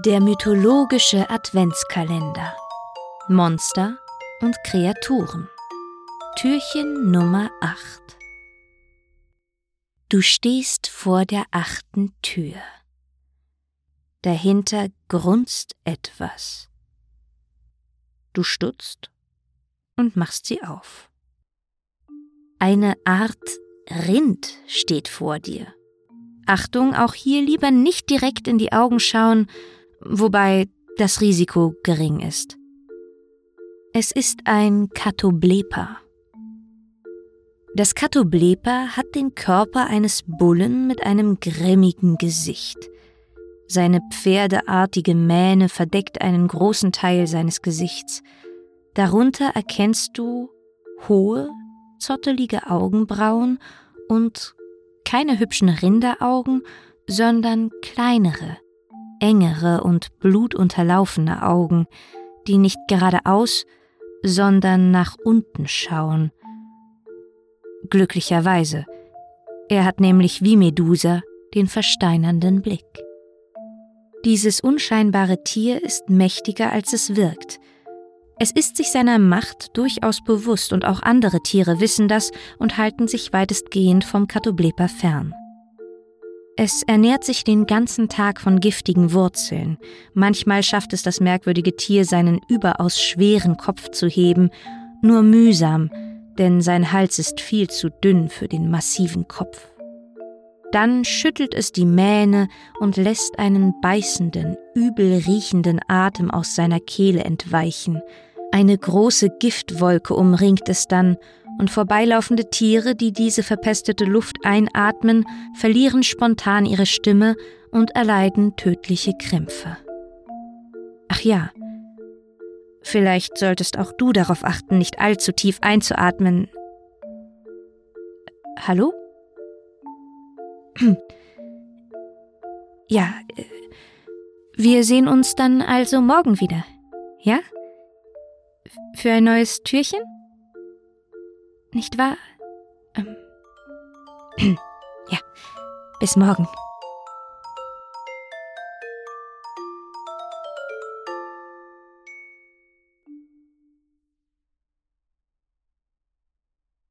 Der mythologische Adventskalender. Monster und Kreaturen. Türchen Nummer 8. Du stehst vor der achten Tür. Dahinter grunzt etwas. Du stutzt und machst sie auf. Eine Art Rind steht vor dir. Achtung, auch hier lieber nicht direkt in die Augen schauen, wobei das Risiko gering ist. Es ist ein Katoblepa. Das Katoblepa hat den Körper eines Bullen mit einem grimmigen Gesicht. Seine pferdeartige Mähne verdeckt einen großen Teil seines Gesichts. Darunter erkennst du hohe, zottelige Augenbrauen und keine hübschen Rinderaugen, sondern kleinere, engere und blutunterlaufene Augen, die nicht geradeaus, sondern nach unten schauen. Glücklicherweise. Er hat nämlich wie Medusa den versteinernden Blick. Dieses unscheinbare Tier ist mächtiger, als es wirkt. Es ist sich seiner Macht durchaus bewusst und auch andere Tiere wissen das und halten sich weitestgehend vom Katoblepa fern. Es ernährt sich den ganzen Tag von giftigen Wurzeln. Manchmal schafft es das merkwürdige Tier, seinen überaus schweren Kopf zu heben, nur mühsam, denn sein Hals ist viel zu dünn für den massiven Kopf. Dann schüttelt es die Mähne und lässt einen beißenden, übel riechenden Atem aus seiner Kehle entweichen. Eine große Giftwolke umringt es dann, und vorbeilaufende Tiere, die diese verpestete Luft einatmen, verlieren spontan ihre Stimme und erleiden tödliche Krämpfe. Ach ja, vielleicht solltest auch du darauf achten, nicht allzu tief einzuatmen. Hallo? Ja, wir sehen uns dann also morgen wieder. Ja? Für ein neues Türchen? Nicht wahr? Ähm. Ja, bis morgen.